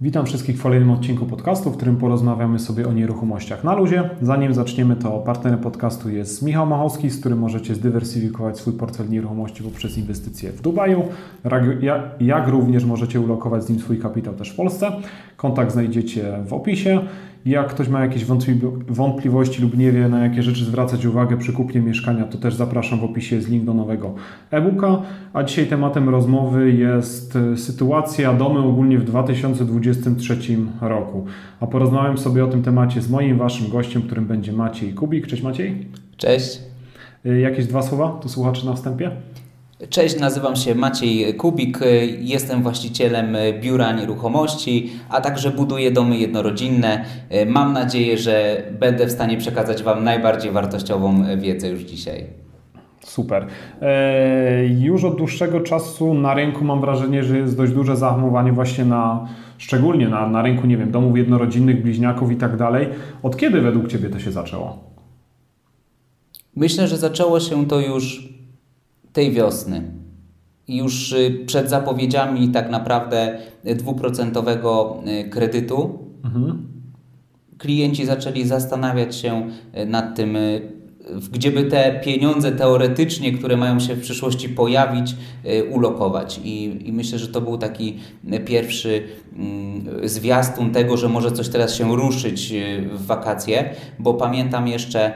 Witam wszystkich w kolejnym odcinku podcastu, w którym porozmawiamy sobie o nieruchomościach na luzie. Zanim zaczniemy, to partnerem podcastu jest Michał Machowski, z którym możecie zdywersyfikować swój portfel nieruchomości poprzez inwestycje w Dubaju, jak również możecie ulokować z nim swój kapitał też w Polsce. Kontakt znajdziecie w opisie. Jak ktoś ma jakieś wątpliwości lub nie wie, na jakie rzeczy zwracać uwagę przy kupnie mieszkania, to też zapraszam w opisie jest link do nowego e-booka. A dzisiaj tematem rozmowy jest e, sytuacja domy ogólnie w 2023 roku. A porozmawiam sobie o tym temacie z moim waszym gościem, którym będzie Maciej Kubik. Cześć Maciej. Cześć. E, jakieś dwa słowa do słuchaczy na wstępie? Cześć, nazywam się Maciej Kubik, jestem właścicielem biura nieruchomości, a także buduję domy jednorodzinne. Mam nadzieję, że będę w stanie przekazać Wam najbardziej wartościową wiedzę już dzisiaj. Super. E, już od dłuższego czasu na rynku mam wrażenie, że jest dość duże zahamowanie właśnie na, szczególnie na, na rynku, nie wiem, domów jednorodzinnych, bliźniaków i tak dalej. Od kiedy według Ciebie to się zaczęło? Myślę, że zaczęło się to już tej wiosny. Już y, przed zapowiedziami tak naprawdę dwuprocentowego y, kredytu mhm. klienci zaczęli zastanawiać się y, nad tym, gdzie by te pieniądze teoretycznie, które mają się w przyszłości pojawić, ulokować. I, I, myślę, że to był taki pierwszy mm, zwiastun tego, że może coś teraz się ruszyć w wakacje, bo pamiętam jeszcze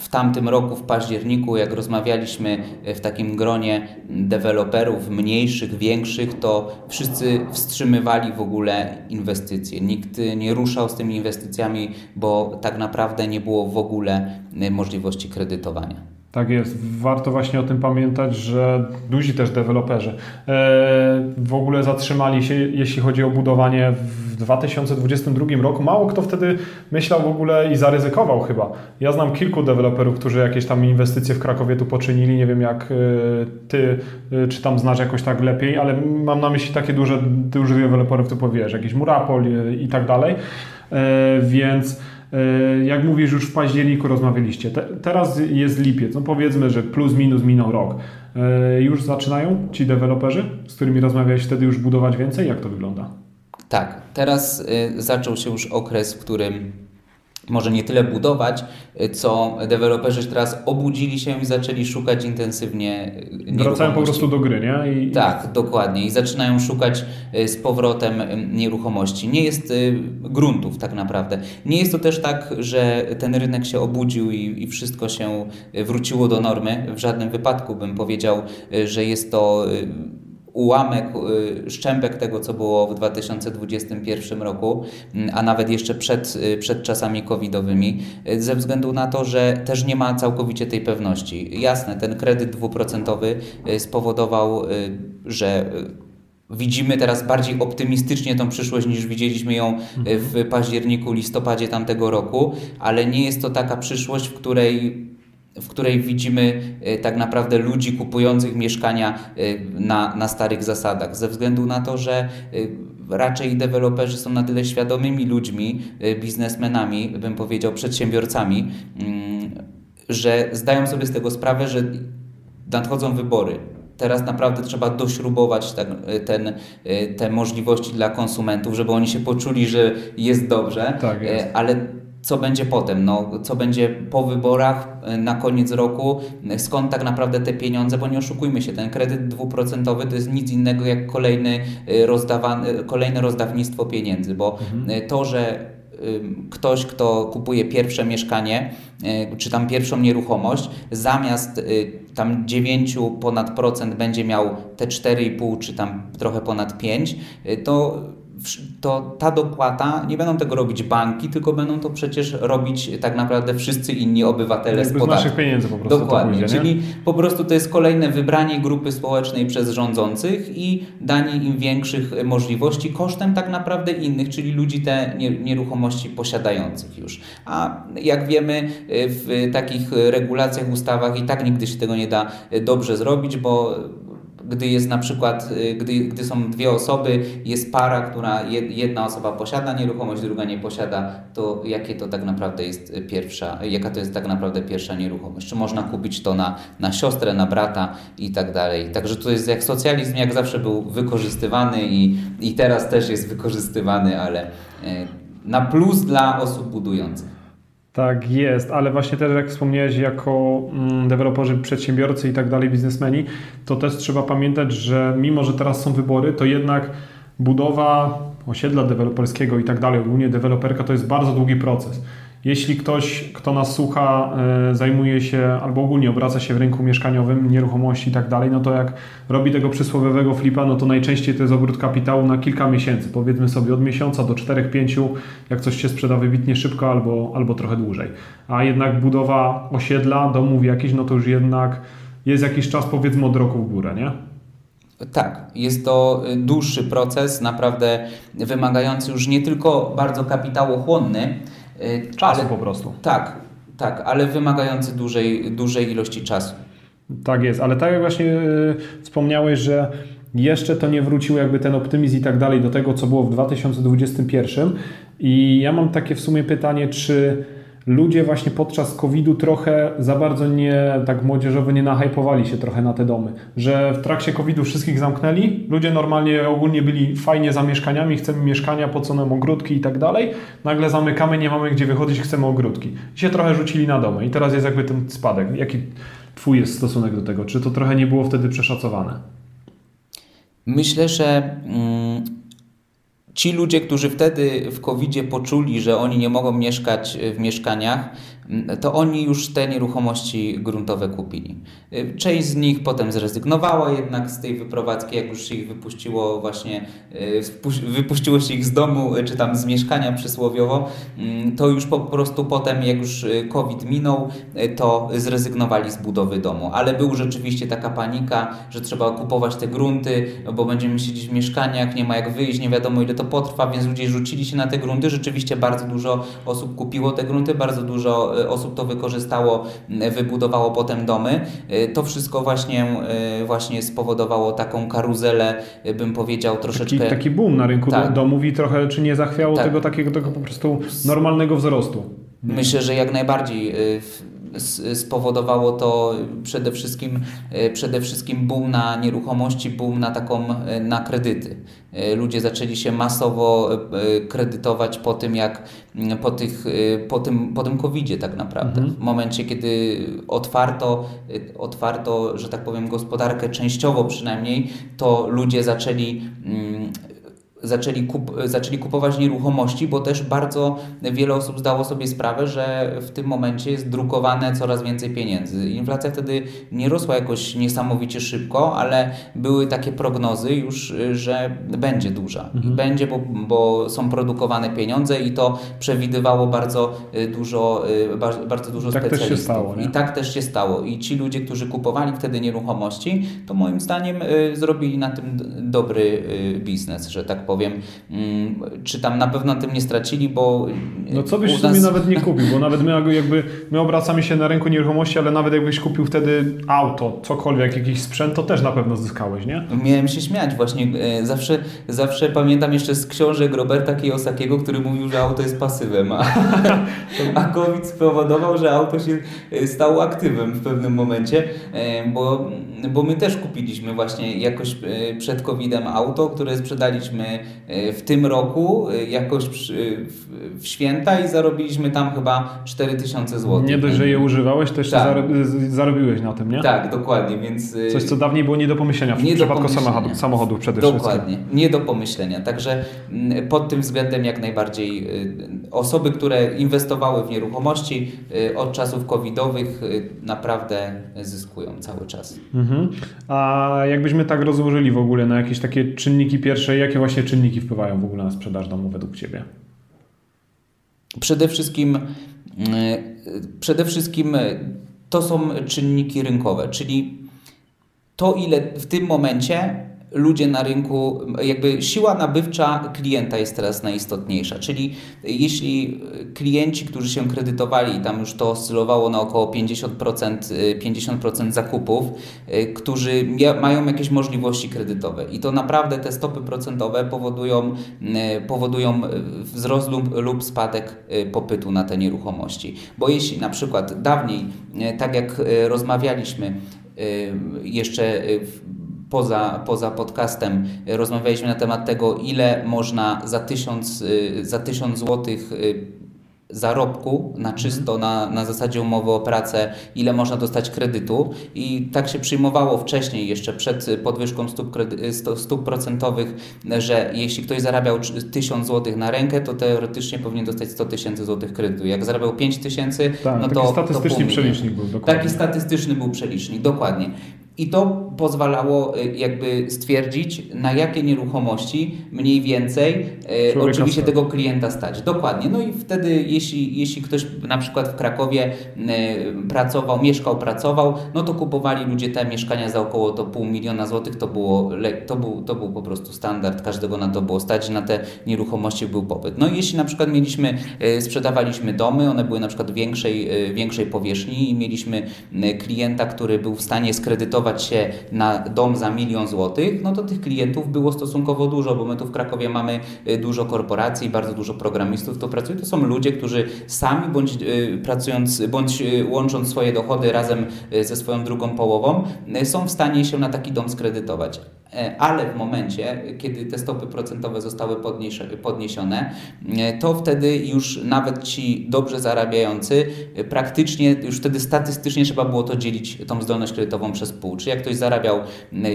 w tamtym roku, w październiku, jak rozmawialiśmy e, w takim gronie deweloperów mniejszych, większych, to wszyscy wstrzymywali w ogóle inwestycje. Nikt nie ruszał z tymi inwestycjami, bo tak naprawdę nie było w ogóle e, możliwości kredytowania. Tak jest. Warto właśnie o tym pamiętać, że duzi też deweloperzy e, w ogóle zatrzymali się, jeśli chodzi o budowanie w 2022 roku. Mało kto wtedy myślał w ogóle i zaryzykował chyba. Ja znam kilku deweloperów, którzy jakieś tam inwestycje w Krakowie tu poczynili. Nie wiem jak e, ty, e, czy tam znasz jakoś tak lepiej, ale mam na myśli takie duże, duże deweloperów typu wiesz, jakiś Murapol i tak dalej. Więc jak mówisz, już w październiku rozmawialiście. Te, teraz jest lipiec, no powiedzmy, że plus minus minął rok. E, już zaczynają ci deweloperzy, z którymi rozmawiałeś wtedy już budować więcej? Jak to wygląda? Tak, teraz y, zaczął się już okres, w którym może nie tyle budować, co deweloperzy teraz obudzili się i zaczęli szukać intensywnie Wracają po prostu do gry, nie? I... Tak, dokładnie. I zaczynają szukać e, z powrotem nieruchomości. Nie jest e, gruntów tak naprawdę. Nie jest to też tak, że ten rynek się obudził i, i wszystko się wróciło do normy. W żadnym wypadku bym powiedział, e, że jest to ułamek, y, szczępek tego, co było w 2021 roku, mm, a nawet jeszcze przed, y, przed czasami covidowymi, y, ze względu na to, że też nie ma całkowicie tej pewności. Jasne, ten kredyt dwuprocentowy spowodował, że widzimy teraz bardziej optymistycznie tą przyszłość niż widzieliśmy ją w październiku, listopadzie tamtego roku, ale nie jest to taka przyszłość, w której w której widzimy e, tak naprawdę ludzi kupujących mieszkania e, na, na starych zasadach, ze względu na to, że e, raczej deweloperzy są na tyle świadomymi ludźmi, biznesmenami, bym powiedział przedsiębiorcami, mm, że zdają sobie z tego sprawę, że nadchodzą wybory. Teraz naprawdę trzeba dośrubować ten, ten, te możliwości dla konsumentów, żeby oni się poczuli, że jest dobrze, tak jest. ale co będzie potem, no, co będzie po wyborach e, na koniec roku, skąd tak naprawdę te pieniądze, bo nie oszukujmy się, ten kredyt dwuprocentowy to jest nic innego jak kolejny e, rozdawany, kolejne rozdawnictwo pieniędzy, bo mhm. E, to, że ktoś, kto kupuje pierwsze mieszkanie, czy tam pierwszą nieruchomość, zamiast tam 9 ponad procent będzie miał te 4,5 czy tam trochę ponad 5, to to ta dopłata, nie będą tego robić banki, tylko będą to przecież robić tak naprawdę wszyscy inni obywatele Jakby z podatku. naszych pieniędzy po prostu Dokładnie, pójdzie, czyli po prostu to jest kolejne wybranie grupy społecznej przez rządzących i danie im większych możliwości kosztem tak naprawdę innych, czyli ludzi te nieruchomości posiadających już. A jak wiemy w takich regulacjach, ustawach i tak nigdy się tego nie da dobrze zrobić, bo gdy jest na przykład, gdy, gdy są dwie osoby, jest para, która jedna osoba posiada nieruchomość, druga nie posiada, to jakie to tak naprawdę jest pierwsza, jaka to jest tak naprawdę pierwsza nieruchomość? Czy można kupić to na, na siostrę, na brata i tak dalej. Także to jest jak socjalizm, jak zawsze był wykorzystywany i, i teraz też jest wykorzystywany, ale na plus dla osób budujących. Tak jest, ale właśnie też jak wspomniałeś, jako mm, deweloperzy, przedsiębiorcy i tak dalej, biznesmeni, to też trzeba pamiętać, że mimo, że teraz są wybory, to jednak budowa osiedla deweloperskiego i tak dalej, ogólnie deweloperka to jest bardzo długi proces. Jeśli ktoś, kto nas słucha, e, zajmuje się albo ogólnie obraca się w rynku mieszkaniowym, nieruchomości i tak dalej, no to jak robi tego przysłowiowego flipa, no to najczęściej to jest obrót kapitału na kilka miesięcy, powiedzmy sobie od miesiąca do 4-5, jak coś się sprzeda wybitnie szybko albo, albo trochę dłużej. A jednak budowa osiedla, domów jakichś, no to już jednak jest jakiś czas powiedzmy od roku w górę, nie? Tak, jest to dłuższy proces, naprawdę wymagający już nie tylko bardzo kapitałochłonny, Y, czasu ale, po prostu. Tak, tak, ale wymagający dużej, dużej ilości czasu. Tak jest, ale tak jak właśnie y, wspomniałeś, że jeszcze to nie wrócił jakby ten optymizm i tak dalej do tego, co było w 2021 i ja mam takie w sumie pytanie, czy ludzie właśnie podczas COVID-u trochę za bardzo nie, tak młodzieżowo nie nahypowali się trochę na te domy. Że w trakcie COVID-u wszystkich zamknęli, ludzie normalnie ogólnie byli fajnie za mieszkaniami, chcemy mieszkania, po co nam ogródki i tak dalej. Nagle zamykamy, nie mamy gdzie wychodzić, chcemy ogródki. I się trochę rzucili na domy i teraz jest jakby ten spadek. Jaki Twój jest stosunek do tego? Czy to trochę nie było wtedy przeszacowane? Myślę, że... Mm Ci ludzie, którzy wtedy w covid poczuli, że oni nie mogą mieszkać w mieszkaniach, to oni już te nieruchomości gruntowe kupili. Y, część z nich potem zrezygnowała jednak z tej wyprowadzki, jak już ich wypuściło właśnie, y, wypuściło się ich z domu, y, czy tam z mieszkania przysłowiowo, mm, to już po prostu potem, jak już COVID minął, to zrezygnowali z budowy domu. Ale był rzeczywiście taka panika, że trzeba kupować te grunty, bo będziemy siedzieć w mieszkaniach, nie ma jak wyjść, nie wiadomo ile to potrwa, więc ludzie rzucili się na te grunty. Rzeczywiście bardzo dużo osób kupiło te grunty, bardzo dużo osób to wykorzystało, y, wybudowało potem domy. Y, to wszystko właśnie, właśnie spowodowało taką karuzelę, bym powiedział, troszeczkę... Taki, taki boom na rynku tak. domów i trochę czy nie zachwiało tak. tego takiego tego po prostu normalnego wzrostu? Myślę, że jak najbardziej spowodowało to przede wszystkim, e, przede wszystkim boom na nieruchomości, boom na taką, e, na kredyty. E, ludzie zaczęli się masowo kredytować po tym, jak po, tych, po tym, po tym COVID-zie tak naprawdę. Mhm. W momencie, kiedy otwarto, otwarto, że tak powiem, gospodarkę częściowo przynajmniej, to ludzie zaczęli zaczęli, kup, zaczęli kupować nieruchomości, bo też bardzo wiele osób zdało sobie sprawę, że w tym momencie jest drukowane coraz więcej pieniędzy. Inflacja wtedy nie rosła jakoś niesamowicie szybko, ale były takie prognozy już, że będzie duża. Mhm. I będzie, bo, bo są produkowane pieniądze i to przewidywało bardzo dużo, bardzo dużo tak specjalistów. Stało, I tak też się stało. I ci ludzie, którzy kupowali wtedy nieruchomości, to moim zdaniem y, zrobili na tym dobry y, biznes, że tak powiem, mm, czy tam na pewno na tym nie stracili, bo... No co byś nas... w nawet nie kupił, bo nawet my jakby, my obracamy się na rynku nieruchomości, ale nawet jakbyś kupił wtedy auto, cokolwiek, jakiś sprzęt, to też na pewno zyskałeś, nie? Miałem się śmiać właśnie, e, zawsze, zawsze pamiętam jeszcze z książek Roberta Kiyosakiego, który mówił, że auto jest pasywem, a, a COVID spowodował, że auto się e, stało aktywem w pewnym momencie, e, bo, bo my też kupiliśmy właśnie jakoś przed COVID-em auto, które sprzedaliśmy w tym roku e, jakoś w święta i zarobiliśmy tam chyba 4000 zł. Nie dość, że je używałeś, to jeszcze tak. zarobiłeś na tym, nie? Tak, dokładnie, więc... E, Coś, co dawniej było nie do pomyślenia w nie przypadku samochodu, samochodów przede dokładnie, wszystkim. Dokładnie, nie do pomyślenia. Także mm, pod tym względem jak najbardziej osoby, które inwestowały w nieruchomości od czasów covidowych naprawdę zyskują cały czas. Mhm. A jakbyśmy tak rozłożyli w ogóle na jakieś takie czynniki pierwsze, jakie właśnie czynniki wpływają w ogóle na sprzedaż domu według Ciebie? Przede wszystkim, e, przede wszystkim e, to są czynniki rynkowe, czyli to, ile w tym momencie ludzie na rynku, jakby siła nabywcza klienta jest teraz najistotniejsza. Czyli jeśli klienci, którzy się kredytowali, tam już to oscylowało na około 50%, 50% zakupów, którzy mają jakieś możliwości kredytowe i to naprawdę te stopy procentowe powodują, powodują wzrost lub, lub spadek popytu na te nieruchomości. Bo jeśli na przykład dawniej, tak jak rozmawialiśmy, jeszcze poza, poza podcastem rozmawialiśmy na temat tego, ile można za tysiąc, za tysiąc złotych zarobku na czysto, na, na zasadzie umowy o pracę, ile można dostać kredytu i tak się przyjmowało wcześniej, jeszcze przed podwyżką stóp, stóp procentowych, że jeśli ktoś zarabiał 1000 zł na rękę, to teoretycznie powinien dostać 100 tysięcy złotych kredytu. Jak zarabiał 5 tysięcy, tak, no to... Taki statystyczny to przelicznik był, dokładnie. Taki statystyczny był przelicznik, dokładnie. I to pozwalało y, jakby stwierdzić, na jakie nieruchomości mniej więcej e, oczywiście stać. tego klienta stać. Dokładnie. No i wtedy, jeśli, jeśli ktoś na przykład w Krakowie e, pracował, mieszkał, pracował, no to kupowali ludzie te mieszkania za około to pół miliona złotych. To, było, to, był, to był po prostu standard, każdego na to było stać, na te nieruchomości był popyt. No i jeśli na przykład mieliśmy, sprzedawaliśmy domy, one były na przykład większej, większej powierzchni i mieliśmy klienta, który był w stanie skredytować się na dom za milion złotych, no to tych klientów było stosunkowo dużo, bo my tu w Krakowie mamy y, dużo korporacji, bardzo dużo programistów, to pracują. To są ludzie, którzy sami bądź y, pracując, bądź y, łącząc swoje dochody razem ze swoją drugą połową, są w stanie się na taki dom skredytować. E, ale w momencie, kiedy te stopy procentowe zostały podniesione, e, to wtedy już nawet ci dobrze zarabiający e, praktycznie, już wtedy statystycznie trzeba było to dzielić, tą zdolność kredytową przez pół. Czyli jak ktoś zarabiał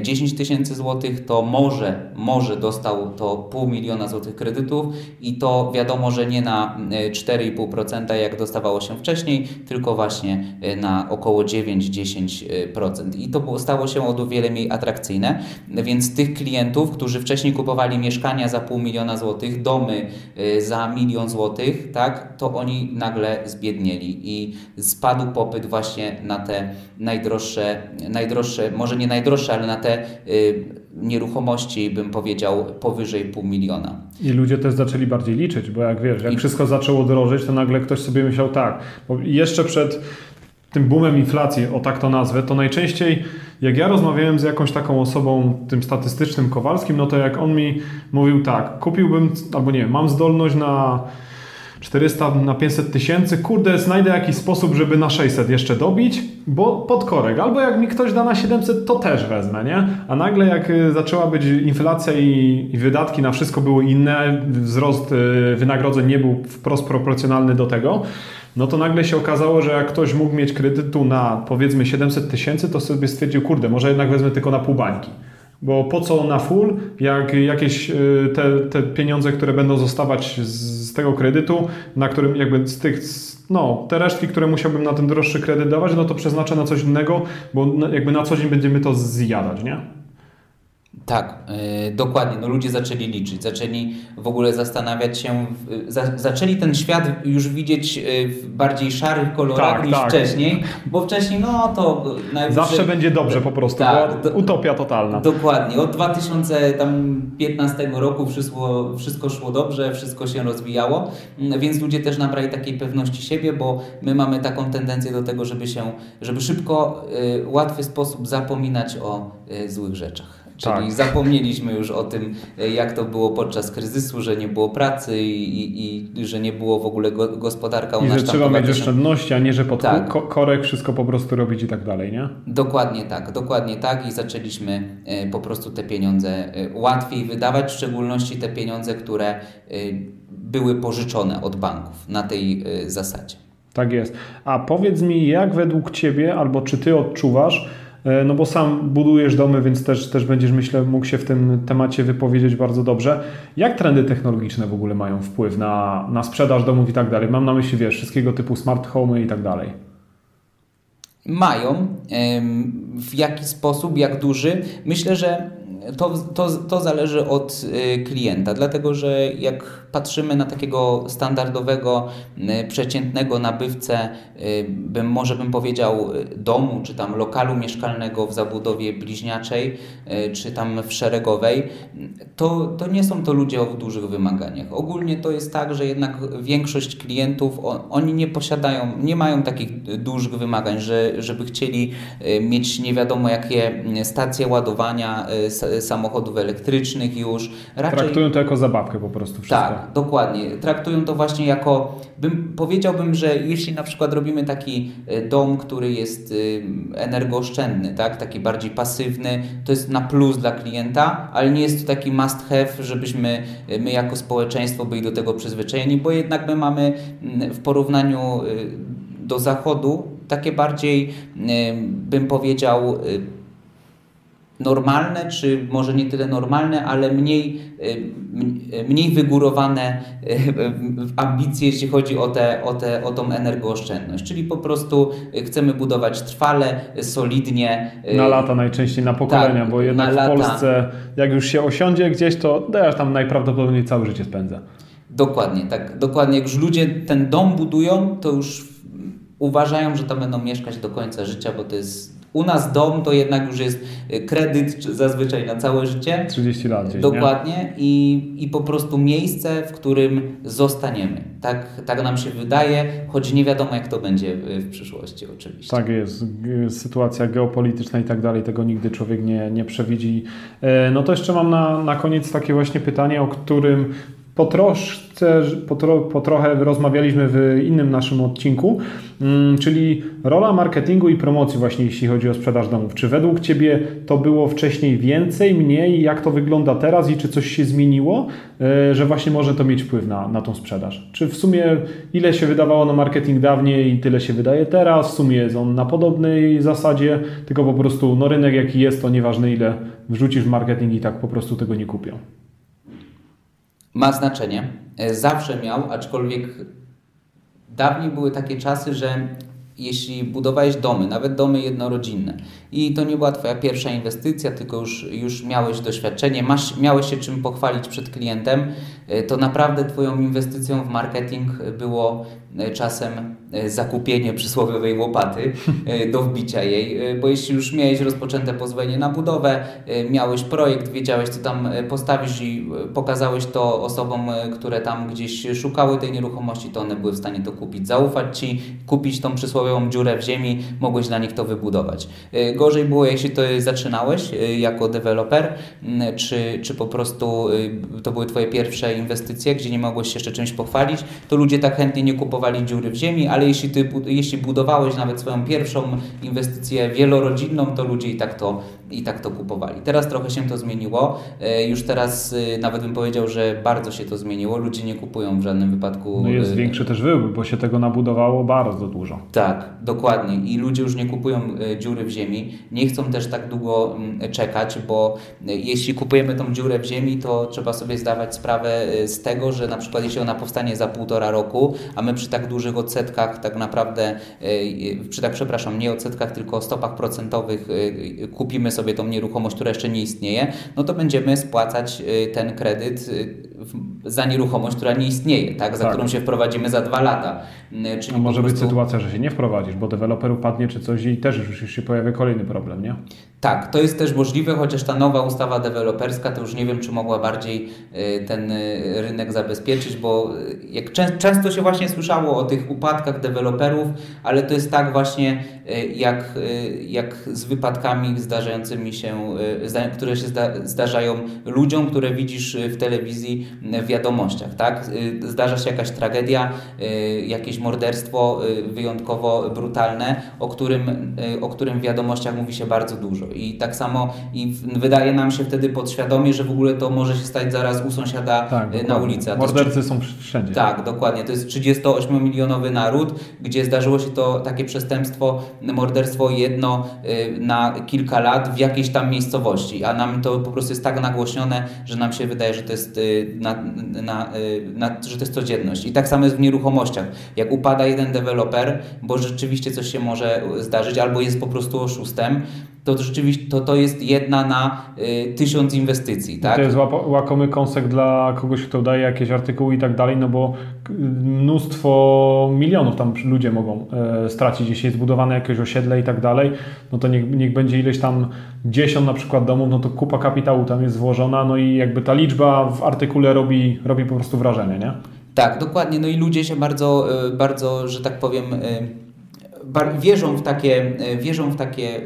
10 tysięcy złotych, to może, może dostał to pół miliona złotych kredytów i to wiadomo, że nie na 4,5% jak dostawało się wcześniej, tylko właśnie na około 9-10%. I to stało się o wiele mniej atrakcyjne. Więc tych klientów, którzy wcześniej kupowali mieszkania za pół miliona złotych, domy y, za milion złotych, tak, to oni nagle zbiednieli i spadł popyt właśnie na te najdroższe, najdroższe może nie najdroższe, ale na te y, nieruchomości, bym powiedział, powyżej pół miliona. I ludzie też zaczęli bardziej liczyć, bo jak wiesz, jak I... wszystko zaczęło drożyć, to nagle ktoś sobie myślał tak, bo jeszcze przed tym boomem inflacji, o tak to nazwę, to najczęściej jak ja rozmawiałem z jakąś taką osobą, tym statystycznym Kowalskim, no to jak on mi mówił tak, kupiłbym, albo nie, mam zdolność na 400 na 500 tysięcy, kurde, znajdę jakiś sposób, żeby na 600 jeszcze dobić, bo pod korek. Albo jak mi ktoś da na 700, to też wezmę, nie? A nagle jak y, zaczęła być inflacja i, i wydatki na wszystko były inne, wzrost y, wynagrodzeń nie był wprost proporcjonalny do tego, no to nagle się okazało, że jak ktoś mógł mieć kredytu na powiedzmy 700 tysięcy, to sobie stwierdził, kurde, może jednak wezmę tylko na pół bańki. Bo po co na full, jak jakieś y, te, te pieniądze, które będą zostawać z tego kredytu, na którym jakby z tych, no, te resztki, które musiałbym na ten droższy kredyt dawać, no to przeznaczę na coś innego, bo jakby na co dzień będziemy to zjadać, nie? Tak, yy, dokładnie. No ludzie zaczęli liczyć, zaczęli w ogóle zastanawiać się, za, zaczęli ten świat już widzieć y, w bardziej szarych kolorach tak, niż tak. wcześniej, bo wcześniej no to... Zawsze będzie dobrze po prostu, tak, do, utopia totalna. Dokładnie. Od 2015 roku wszystko, wszystko szło dobrze, wszystko się rozwijało, mm, więc ludzie też nabrali takiej pewności siebie, bo my mamy taką tendencję do tego, żeby się, żeby szybko, y, łatwy sposób zapominać o y, złych rzeczach. Czyli tak. zapomnieliśmy już o tym, e, jak to było podczas kryzysu, że nie było pracy i, i, i że nie było w ogóle go, gospodarka u I nas. I że trzeba mieć oszczędności, a nie, że pod tak. korek wszystko po prostu robić i tak dalej, nie? Dokładnie tak, dokładnie tak i zaczęliśmy e, po prostu te pieniądze e, łatwiej wydawać, w szczególności te pieniądze, które były pożyczone od banków na tej zasadzie. Tak jest. A powiedz mi, jak według Ciebie, albo czy Ty odczuwasz, no bo sam budujesz domy, więc też, też będziesz, myślę, mógł się w tym temacie wypowiedzieć bardzo dobrze. Jak trendy technologiczne w ogóle mają wpływ na, na sprzedaż domów i tak dalej? Mam na myśli, wiesz, wszystkiego typu smart home i tak dalej. Mają. W jaki sposób, jak duży? Myślę, że to, to, to zależy od klienta, dlatego że jak patrzymy na takiego standardowego, przeciętnego nabywcę, bym, może bym powiedział domu, czy tam lokalu mieszkalnego w zabudowie bliźniaczej, czy tam w szeregowej, to, to nie są to ludzie o dużych wymaganiach. Ogólnie to jest tak, że jednak większość klientów, oni nie posiadają, nie mają takich dużych wymagań, że, żeby chcieli mieć nie wiadomo jakie stacje ładowania samochodów elektrycznych już. Raczej, Traktują to jako zabawkę po prostu wszystko. Tak, dokładnie. Traktują to właśnie jako, bym, powiedziałbym, że jeśli na przykład robimy taki e, dom, który jest e, energooszczędny, tak, taki bardziej pasywny, to jest na plus dla klienta, ale nie jest to taki must have, żebyśmy e, my jako społeczeństwo byli do tego przyzwyczajeni, bo jednak my mamy w porównaniu do zachodu takie bardziej, bym powiedział, normalne, czy może nie tyle normalne, ale mniej, y, mniej wygórowane y, ambicje, jeśli chodzi o, te, o, te, o tą energooszczędność. Czyli po prostu chcemy budować trwale, solidnie. Y, na lata najczęściej, na pokolenia, tak, bo jednak w Polsce jak już się osiądzie gdzieś, to ja tam najprawdopodobniej całe życie spędza. Dokładnie, tak. Dokładnie. Jak już ludzie ten dom budują, to już uważają, że tam będą mieszkać do końca życia, bo to jest u nas dom to jednak już jest y, kredyt zazwyczaj na całe życie. 30 lat gdzieś, Dokładnie I, i po prostu miejsce, w którym zostaniemy. Tak, tak nam się wydaje, choć nie wiadomo jak to będzie w, w przyszłości oczywiście. Tak jest. Sytuacja geopolityczna i tak dalej, tego nigdy człowiek nie, nie przewidzi. E, no to jeszcze mam na, na koniec takie właśnie pytanie, o którym po troszce, po, tro, po trochę rozmawialiśmy w innym naszym odcinku, mm, czyli rola marketingu i promocji właśnie jeśli chodzi o sprzedaż domów. Czy według Ciebie to było wcześniej więcej, mniej? Jak to wygląda teraz i czy coś się zmieniło, e, że właśnie może to mieć wpływ na, na tą sprzedaż? Czy w sumie ile się wydawało na marketing dawniej i tyle się wydaje teraz? W sumie jest on na podobnej zasadzie, tylko po prostu no rynek jaki jest, to nieważne ile wrzucisz w marketing i tak po prostu tego nie kupią ma znaczenie. E, zawsze miał, aczkolwiek dawniej były takie czasy, że jeśli budowałeś domy, nawet domy jednorodzinne i to nie była Twoja pierwsza inwestycja, tylko już, już miałeś doświadczenie, masz, miałeś się czym pochwalić przed klientem, e, to naprawdę Twoją inwestycją w marketing było czasem e, zakupienie przysłowiowej łopaty do wbicia jej, bo jeśli już miałeś rozpoczęte pozwolenie na budowę, miałeś projekt, wiedziałeś co tam postawisz i pokazałeś to osobom, które tam gdzieś szukały tej nieruchomości, to one były w stanie to kupić, zaufać Ci, kupić tą przysłowiową dziurę w ziemi, mogłeś dla nich to wybudować. Gorzej było, jeśli to zaczynałeś jako deweloper, czy, czy po prostu to były Twoje pierwsze inwestycje, gdzie nie mogłeś się jeszcze czymś pochwalić, to ludzie tak chętnie nie kupowali dziury w ziemi, ale jeśli, ty, jeśli budowałeś nawet swoją pierwszą inwestycję wielorodzinną, to ludzie i tak to, i tak to kupowali. Teraz trochę się to zmieniło. E, już teraz e, nawet bym powiedział, że bardzo się to zmieniło. Ludzie nie kupują w żadnym wypadku. No jest e, większy też wybór, bo się tego nabudowało bardzo dużo. Tak, dokładnie. I ludzie już nie kupują dziury w ziemi. Nie chcą też tak długo czekać, bo jeśli kupujemy tą dziurę w ziemi, to trzeba sobie zdawać sprawę z tego, że na przykład jeśli ona powstanie za półtora roku, a my przy tak dużych odsetkach tak naprawdę, przy tak, przepraszam, nie odsetkach, tylko stopach procentowych kupimy sobie tą nieruchomość, która jeszcze nie istnieje, no to będziemy spłacać ten kredyt za nieruchomość, która nie istnieje, tak? za tak. którą się wprowadzimy za dwa lata. Czyli no może prostu... być sytuacja, że się nie wprowadzisz, bo deweloper upadnie czy coś i też już się pojawia kolejny problem, nie? Tak, to jest też możliwe, chociaż ta nowa ustawa deweloperska, to już nie wiem, czy mogła bardziej ten rynek zabezpieczyć, bo jak często się właśnie słyszało o tych upadkach deweloperów, ale to jest tak właśnie jak, jak z wypadkami zdarzającymi się, które się zdarzają ludziom, które widzisz w telewizji wiadomościach, tak? Zdarza się jakaś tragedia, jakieś morderstwo wyjątkowo brutalne, o którym, o którym w wiadomościach mówi się bardzo dużo. I tak samo i wydaje nam się wtedy podświadomie, że w ogóle to może się stać zaraz u sąsiada tak, na ulicy. Mordercy jest, są wszędzie. Tak, dokładnie. To jest 38-milionowy naród, gdzie zdarzyło się to takie przestępstwo, morderstwo jedno na kilka lat w jakiejś tam miejscowości, a nam to po prostu jest tak nagłośnione, że nam się wydaje, że to jest na, na, na, że to jest codzienność. I tak samo jest w nieruchomościach. Jak upada jeden deweloper, bo rzeczywiście coś się może zdarzyć, albo jest po prostu oszustem, to rzeczywiście to, to jest jedna na y, tysiąc inwestycji. Tak? To jest łakomy kąsek dla kogoś, kto daje jakieś artykuły i tak dalej, no bo mnóstwo milionów tam ludzie mogą e, stracić, jeśli jest zbudowane jakieś osiedle i tak dalej, no to niech, niech będzie ileś tam dziesiąt na przykład domów, no to kupa kapitału tam jest włożona, no i jakby ta liczba w artykule robi, robi po prostu wrażenie, nie? Tak, dokładnie. No i ludzie się bardzo, e, bardzo że tak powiem, e, wierzą w takie, wierzą w takie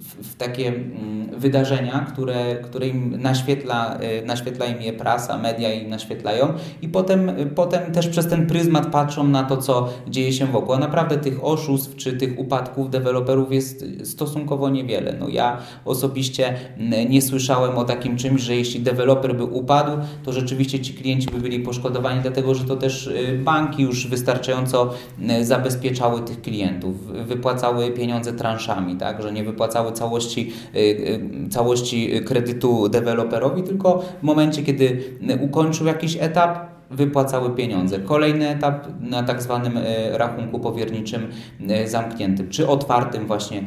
w takie mm, wydarzenia, które, które im naświetla, y, naświetla im je prasa, media im naświetlają i potem, y, potem też przez ten pryzmat patrzą na to, co dzieje się wokół. A naprawdę tych oszustw czy tych upadków deweloperów jest stosunkowo niewiele. No ja osobiście nie słyszałem o takim czymś, że jeśli deweloper by upadł, to rzeczywiście ci klienci by byli poszkodowani, dlatego że to też y, banki już wystarczająco zabezpieczały tych klientów, wypłacały pieniądze transzami, tak, że nie wypłacały całości, y, y, całości kredytu deweloperowi, tylko w momencie, kiedy ukończył jakiś etap, wypłacały pieniądze. Kolejny etap na tak zwanym y, rachunku powierniczym zamkniętym, czy otwartym właśnie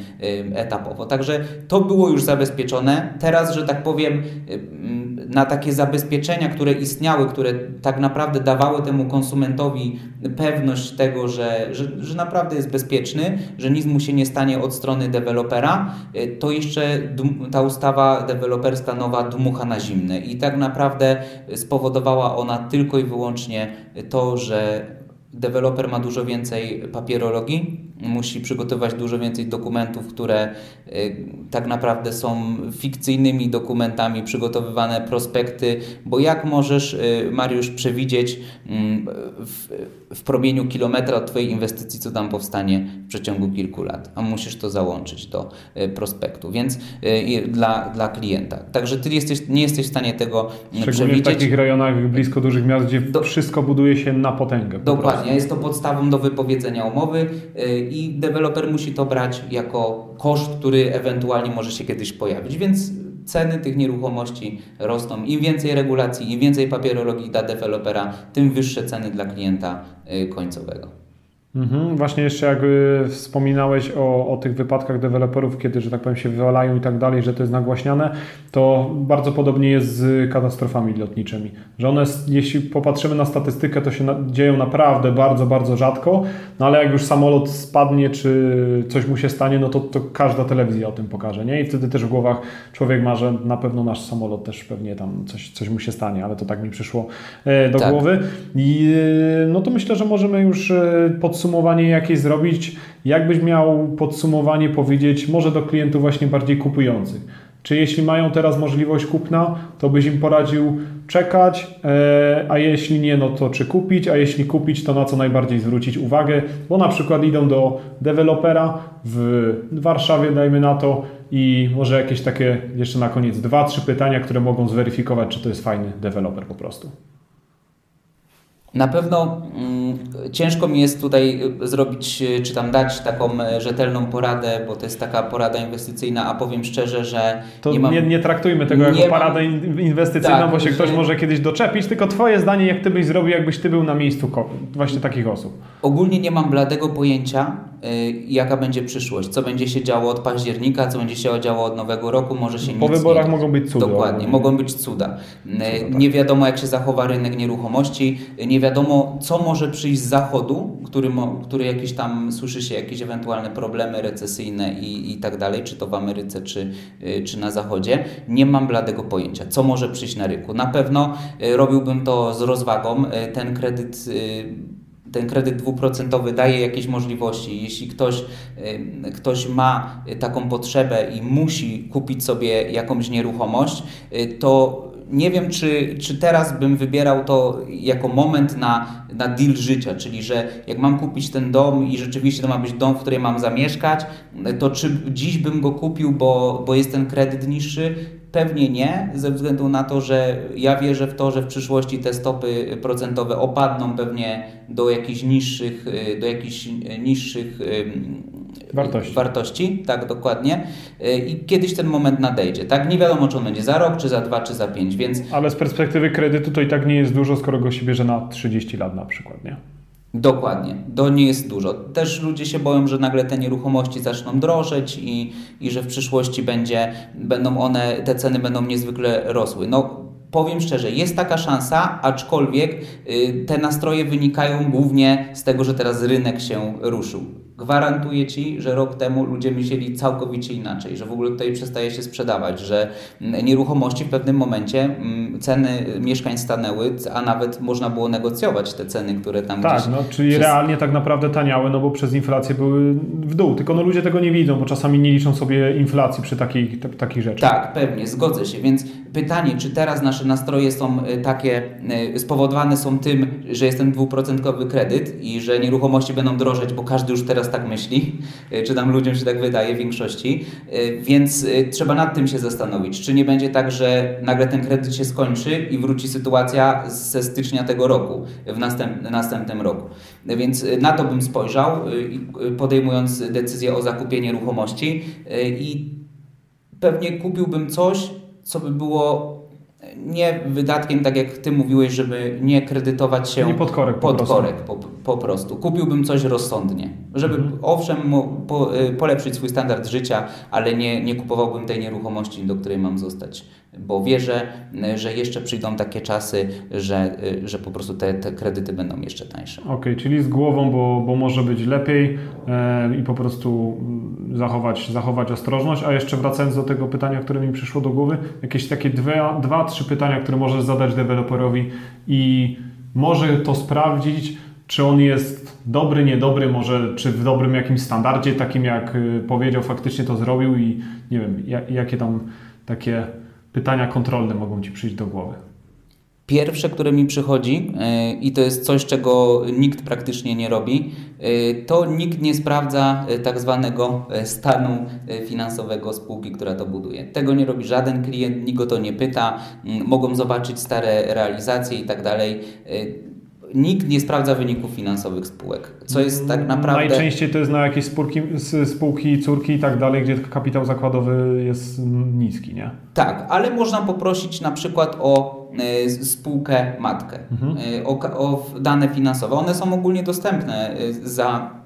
etapowo. Także to było już zabezpieczone. Teraz, że tak powiem, na takie zabezpieczenia, które istniały, które tak naprawdę dawały temu konsumentowi pewność tego, że, że, że naprawdę jest bezpieczny, że nic mu się nie stanie od strony dewelopera, to jeszcze ta ustawa deweloperska nowa dmucha na zimne i tak naprawdę spowodowała ona tylko i wyłącznie to, że deweloper ma dużo więcej papierologii, musi przygotować dużo więcej dokumentów, które y, tak naprawdę są fikcyjnymi dokumentami, przygotowywane prospekty, bo jak możesz, y, Mariusz, przewidzieć mm, w, w promieniu kilometra od Twojej inwestycji, co tam powstanie w przeciągu kilku lat, a musisz to załączyć do y, prospektu, więc dla, dla klienta. Także Ty jesteś, nie jesteś w stanie tego Szczególnie przewidzieć. w takich rejonach blisko dużych miast, gdzie do, wszystko buduje się na potęgę. Dokładnie, jest to podstawą do wypowiedzenia umowy i deweloper musi to brać jako koszt, który ewentualnie może się kiedyś pojawić. Więc ceny tych nieruchomości rosną. Im więcej regulacji, im więcej papierologii dla dewelopera, tym wyższe ceny dla klienta y, końcowego. Mhm, właśnie jeszcze jak wspominałeś o, o tych wypadkach deweloperów, kiedy, że tak powiem, się wywalają i tak dalej, że to jest nagłaśniane, to bardzo podobnie jest z katastrofami lotniczymi. Że one, jeśli popatrzymy na statystykę, to się dzieją naprawdę bardzo, bardzo rzadko, no ale jak już samolot spadnie, czy coś mu się stanie, no to, to każda telewizja o tym pokaże, nie? I wtedy też w głowach człowiek ma, że na pewno nasz samolot też pewnie tam coś, coś mu się stanie, ale to tak mi przyszło e, do tak. głowy. I e, no to myślę, że możemy już e, podsumować podsumowanie jakieś zrobić, jakbyś miał podsumowanie powiedzieć może do klientów właśnie bardziej kupujących. Czy jeśli mają teraz możliwość kupna, to byś im poradził czekać, e, a jeśli nie, no to czy kupić, a jeśli kupić, to na co najbardziej zwrócić uwagę, bo na przykład idą do dewelopera w Warszawie, dajmy na to, i może jakieś takie jeszcze na koniec dwa, trzy pytania, które mogą zweryfikować, czy to jest fajny deweloper po prostu. Na pewno mm, ciężko mi jest tutaj y, zrobić, y, czy tam dać taką e, rzetelną poradę, bo to jest taka porada inwestycyjna, a powiem szczerze, że. To nie, mam, nie, nie traktujmy tego jako paradę inwestycyjną, tak, bo się że... ktoś może kiedyś doczepić, tylko Twoje zdanie, jak Ty byś zrobił, jakbyś Ty był na miejscu właśnie takich osób. Ogólnie nie mam bladego pojęcia, Y, jaka będzie przyszłość, co będzie się działo od października, co będzie się działo od nowego roku, może się Po wyborach nie... mogą być cuda. Dokładnie, mogą być cuda. Y, tak. Nie wiadomo, jak się zachowa rynek nieruchomości, y, nie wiadomo, co może przyjść z zachodu, który, który jakieś tam słyszy się jakieś ewentualne problemy recesyjne i, i tak dalej, czy to w Ameryce, czy, czy na zachodzie. Nie mam bladego pojęcia, co może przyjść na rynku. Na pewno robiłbym to z rozwagą. Ten kredyt ten kredyt dwuprocentowy daje jakieś możliwości. Jeśli ktoś, ktoś ma taką potrzebę i musi kupić sobie jakąś nieruchomość, y, to nie wiem, czy, czy teraz bym wybierał to jako moment na, na deal życia, czyli że jak mam kupić ten dom i rzeczywiście to ma być dom, w którym mam zamieszkać, to czy dziś bym go kupił, bo, bo jest ten kredyt niższy, Pewnie nie, ze względu na to, że ja wierzę w to, że w przyszłości te stopy procentowe opadną pewnie do jakichś niższych, y, do jakichś niższych wartości. wartości. Tak, dokładnie. Y, I kiedyś ten moment nadejdzie. Tak, nie wiadomo, czy on będzie za rok, czy za dwa, czy za pięć, więc... Ale z perspektywy kredytu to i tak nie jest dużo, skoro go się bierze na 30 lat na przykład, nie? Dokładnie, to nie jest dużo. Też ludzie się boją, że nagle te nieruchomości zaczną drożeć i, i że w przyszłości będzie, będą one, te ceny będą niezwykle rosły. No, powiem szczerze, jest taka szansa, aczkolwiek y, te nastroje wynikają głównie z tego, że teraz rynek się ruszył. Gwarantuję Ci, że rok temu ludzie myśleli całkowicie inaczej, że w ogóle tutaj przestaje się sprzedawać, że mm, nieruchomości w pewnym momencie mm, ceny mieszkań stanęły, a nawet można było negocjować te ceny, które tam tak, gdzieś... Tak, no, czyli przez... realnie tak naprawdę taniały, no bo przez inflację były w dół, tylko no ludzie tego nie widzą, bo czasami nie liczą sobie inflacji przy takich, takich rzeczach. Tak, pewnie, zgodzę się, więc pytanie, czy teraz nasze nastroje są y, takie, y, spowodowane są tym, że jest ten dwuprocentowy kredyt i że nieruchomości będą drożeć, bo każdy już teraz tak myśli, y, czy tam ludziom się tak wydaje w większości, więc trzeba nad tym się zastanowić, czy nie będzie tak, że nagle ten kredyt się skończy i wróci sytuacja ze stycznia tego roku, w następ, następnym roku. Więc na to bym spojrzał, podejmując decyzję o zakupie nieruchomości i pewnie kupiłbym coś, co by było nie wydatkiem, tak jak Ty mówiłeś, żeby nie kredytować się nie pod korek, pod po, korek po, po, prostu. Kupiłbym coś rozsądnie, żeby mhm. owszem po, y, polepszyć swój standard życia, ale nie, nie kupowałbym tej nieruchomości, do której mam zostać, bo wierzę, że jeszcze przyjdą takie czasy, że, y, że po prostu te, te kredyty będą jeszcze tańsze. Okej, okay, czyli z głową, bo, bo może być lepiej e, i po prostu zachować, zachować ostrożność. A jeszcze wracając do tego pytania, które mi przyszło do głowy, jakieś takie dwa, dwa trzy pytania, które możesz zadać deweloperowi i może to sprawdzić, czy on jest dobry, niedobry, może czy w dobrym jakimś standardzie, takim jak y, powiedział, faktycznie to zrobił i nie wiem, jakie tam takie pytania kontrolne mogą Ci przyjść do głowy. Pierwsze, które mi przychodzi, e, i to jest coś, czego nikt praktycznie nie robi, e, to nikt nie sprawdza e, tak zwanego stanu finansowego spółki, która to buduje. Tego nie robi żaden klient, nikt go to nie pyta, mogą zobaczyć stare realizacje i tak dalej nikt nie sprawdza wyników finansowych spółek, co jest tak naprawdę... Najczęściej to jest na jakieś spółki, spółki córki i tak dalej, gdzie kapitał zakładowy jest niski, nie? Tak, ale można poprosić na przykład o e, spółkę matkę, mhm. E, o, o dane finansowe. One są ogólnie dostępne e, za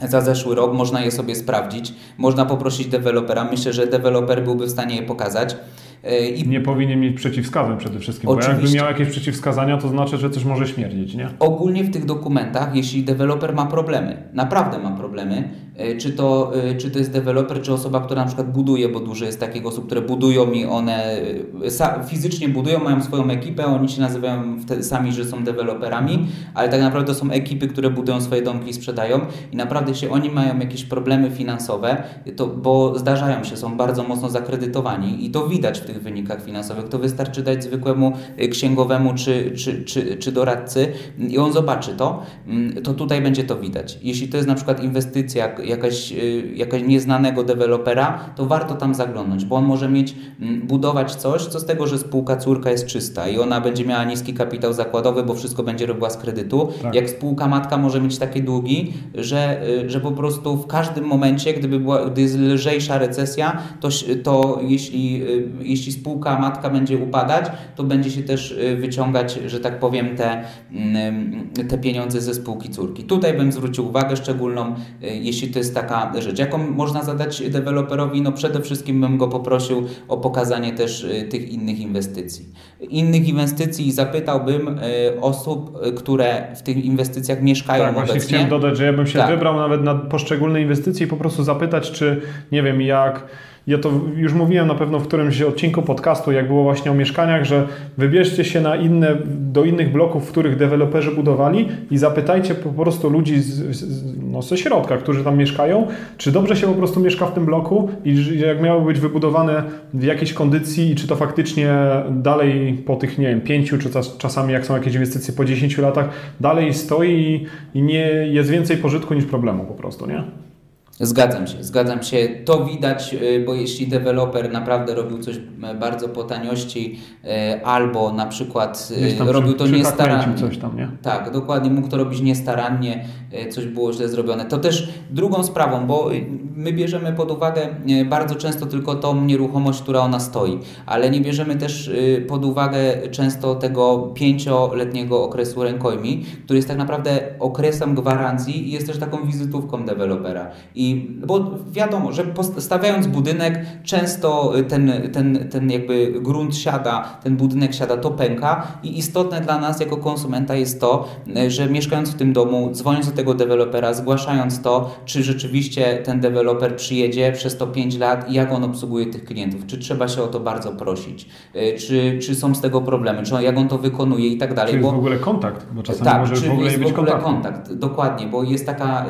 za zeszły rok, można je sobie sprawdzić. Można poprosić dewelopera. Myślę, że deweloper byłby w stanie je pokazać. E, I... Nie powinien mieć przeciwwskazań przede wszystkim, Oczywiście. bo jakby miał jakieś przeciwwskazania, to znaczy, że coś może śmierdzić, nie? Ogólnie w tych dokumentach, jeśli deweloper ma problemy, naprawdę ma problemy, e, czy to, e, czy to jest deweloper, czy osoba, która na przykład buduje, bo dużo jest takich osób, które budują i one fizycznie budują, mają swoją ekipę, oni się nazywają sami, że są deweloperami, ale tak naprawdę to są ekipy, które budują swoje domki i sprzedają i naprawdę się oni mają jakieś problemy finansowe, to, bo zdarzają się, są bardzo mocno zakredytowani i to widać tych wynikach finansowych. To wystarczy dać zwykłemu y, księgowemu czy, czy, czy, czy doradcy i on zobaczy to, mm, to tutaj będzie to widać. Jeśli to jest na przykład inwestycja jakaś, y, jakaś nieznanego dewelopera, to warto tam zaglądnąć, bo on może mieć, mm, budować coś, co z tego, że spółka córka jest czysta i ona będzie miała niski kapitał zakładowy, bo wszystko będzie robiła z kredytu. Tak. Jak spółka matka może mieć takie długi, że, y, że po prostu w każdym momencie, gdyby była, gdy jest lżejsza recesja, to, to jeśli, jeśli spółka matka będzie upadać, to będzie się też y, wyciągać, że tak powiem, te, mm, te pieniądze ze spółki córki. Tutaj bym zwrócił uwagę szczególną, y, jeśli to jest taka rzecz. Jaką można zadać deweloperowi? No przede wszystkim bym go poprosił o pokazanie też y, tych innych inwestycji. Innych inwestycji zapytałbym osób, które w tych inwestycjach mieszkają tak, obecnie. właśnie chciałem dodać, że ja bym się tak. wybrał nawet na poszczególne inwestycje i po prostu zapytać, czy nie wiem, jak ja to już mówiłem na pewno w którymś odcinku podcastu, jak było właśnie o mieszkaniach, że wybierzcie się na inne, do innych bloków, w których deweloperzy budowali i zapytajcie po prostu ludzi z, z, no, ze środka, którzy tam mieszkają, czy dobrze się po prostu mieszka w tym bloku i jak miało być wybudowane w jakiejś kondycji i czy to faktycznie dalej po tych, nie wiem, pięciu, czy czasami jak są jakieś inwestycje po 10 latach, dalej stoi i, i nie jest więcej pożytku niż problemu po prostu, nie? Zgadzam się, zgadzam się. To widać, y, bo jeśli deweloper naprawdę robił coś e, bardzo po taniości, e, albo na przykład e, robił to niestarannie. coś tam, nie? Tak, dokładnie, mógł to robić niestarannie, coś było źle zrobione. To też drugą sprawą, bo my bierzemy pod uwagę bardzo często tylko tą nieruchomość, która ona stoi, ale nie bierzemy też pod uwagę często tego pięcioletniego okresu rękojmi, który jest tak naprawdę okresem gwarancji i jest też taką wizytówką dewelopera. I bo wiadomo, że stawiając budynek, często ten, ten, ten jakby grunt siada, ten budynek siada, to pęka i istotne dla nas jako konsumenta jest to, że mieszkając w tym domu, dzwoniąc do tego dewelopera, zgłaszając to, czy rzeczywiście ten deweloper przyjedzie przez to 5 lat i jak on obsługuje tych klientów, czy trzeba się o to bardzo prosić, e, czy, czy są z tego problemy, czy jak on to wykonuje i tak dalej. Czy jest w ogóle kontakt, bo czasami tak, może w ogóle jest w ogóle kontakt, dokładnie, bo jest taka,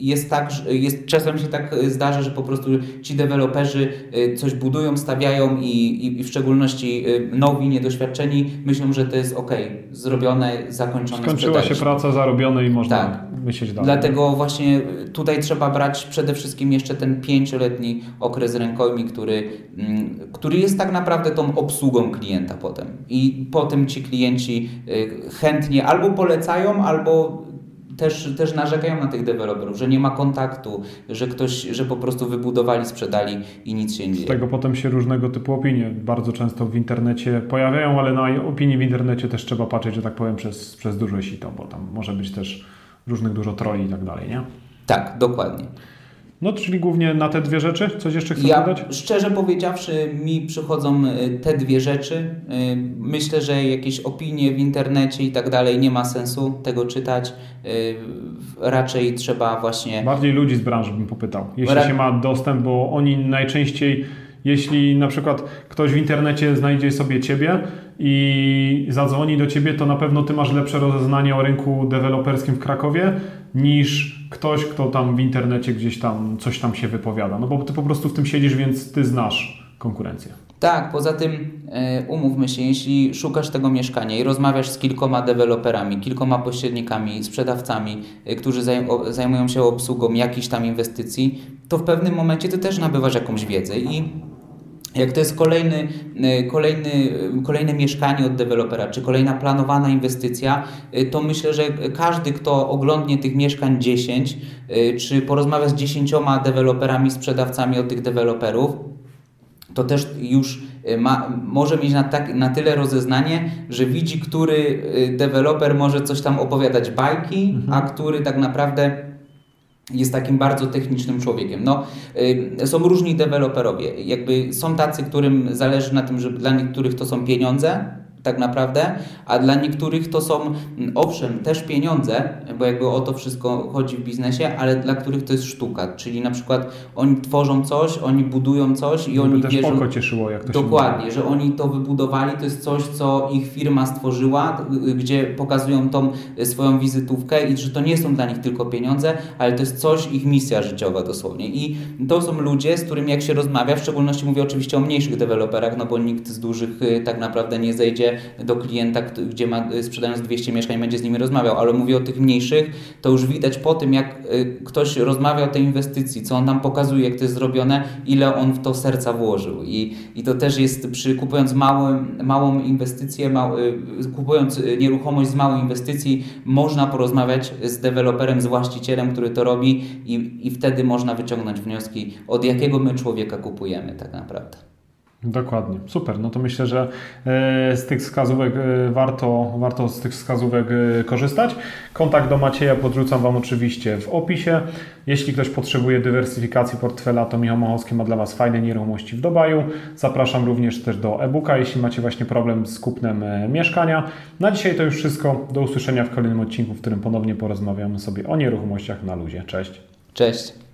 jest tak, jest czasem się tak e, zdarza, że po prostu ci deweloperzy e, coś budują, stawiają i, i, i w szczególności e, nowi, niedoświadczeni myślą, że to jest ok, zrobione, zakończone. Skończyła się praca, zarobione i można tak. myśleć dalej. Dlatego właśnie tutaj trzeba brać przede wszystkim jeszcze ten pięcioletni okres rękojmi, który, mm, który jest tak naprawdę tą obsługą klienta potem. I potem ci klienci chętnie albo polecają, albo też, też narzekają na tych deweloperów, że nie ma kontaktu, że ktoś, że po prostu wybudowali, sprzedali i nic się nie dzieje. Z tego potem się różnego typu opinie bardzo często w internecie pojawiają, ale na opinii w internecie też trzeba patrzeć, że tak powiem, przez, przez duże sito, bo tam może być też różnych dużo troli i tak dalej, nie? Tak, dokładnie. No, czyli głównie na te dwie rzeczy? Coś jeszcze chcesz ja, dodać? Szczerze powiedziawszy, mi przychodzą y, te dwie rzeczy. Y, myślę, że jakieś opinie w internecie i tak dalej nie ma sensu tego czytać. Y, raczej trzeba właśnie. Bardziej ludzi z branży bym popytał, jeśli Ra... się ma dostęp, bo oni najczęściej, jeśli na przykład ktoś w internecie znajdzie sobie ciebie i zadzwoni do ciebie, to na pewno ty masz lepsze rozeznanie o rynku deweloperskim w Krakowie niż ktoś, kto tam w internecie gdzieś tam coś tam się wypowiada. No bo ty po prostu w tym siedzisz, więc ty znasz konkurencję. Tak, poza tym e, umówmy się, jeśli szukasz tego mieszkania i rozmawiasz z kilkoma deweloperami, kilkoma pośrednikami, sprzedawcami, e, którzy zajmują się obsługą jakichś tam inwestycji, to w pewnym momencie ty też nabywasz jakąś wiedzę i jak to jest kolejny, e, kolejny, kolejne mieszkanie od dewelopera, czy kolejna planowana inwestycja, e, to myślę, że każdy, kto oglądnie tych mieszkań 10, e, czy porozmawia z 10 deweloperami, sprzedawcami od tych deweloperów, to też już ma, może mieć na, tak, na tyle rozeznanie, że widzi, który deweloper może coś tam opowiadać bajki, mhm. a który tak naprawdę jest takim bardzo technicznym człowiekiem. No, y, są różni deweloperowie. Jakby są tacy, którym zależy na tym, że dla niektórych to są pieniądze, tak naprawdę, a dla niektórych to są, owszem, też pieniądze, bo jakby o to wszystko chodzi w biznesie, ale dla których to jest sztuka, czyli na przykład oni tworzą coś, oni budują coś i oni też wierzą... oko cieszyło, jak to Dokładnie, że oni to wybudowali, to jest coś, co ich firma stworzyła, gdzie pokazują tą swoją wizytówkę i że to nie są dla nich tylko pieniądze, ale to jest coś, ich misja życiowa dosłownie. I to są ludzie, z którymi jak się rozmawia, w szczególności mówię oczywiście o mniejszych deweloperach, no bo nikt z dużych y, tak naprawdę nie zejdzie do klienta, gdzie ma sprzedając 200 mieszkań, będzie z nimi rozmawiał, ale mówię o tych mniejszych, to już widać po tym, jak y, ktoś rozmawia o tej inwestycji, co on nam pokazuje, jak to jest zrobione, ile on w to serca włożył. I, i to też jest przy kupując małą, małą inwestycję, y, kupując y, nieruchomość z małej inwestycji, można porozmawiać z deweloperem, z właścicielem, który to robi i, i wtedy można wyciągnąć wnioski, od jakiego my człowieka kupujemy tak naprawdę. Dokładnie, super. No to myślę, że e, z tych wskazówek e, warto, warto z tych wskazówek e, korzystać. Kontakt do Macieja podrzucam Wam oczywiście w opisie. Jeśli ktoś potrzebuje dywersyfikacji portfela, to Michał Machowski ma dla Was fajne nieruchomości w Dobaju. Zapraszam również też do e-booka, jeśli macie właśnie problem z kupnem mieszkania. Na dzisiaj to już wszystko. Do usłyszenia w kolejnym odcinku, w którym ponownie porozmawiamy sobie o nieruchomościach na luzie. Cześć. Cześć.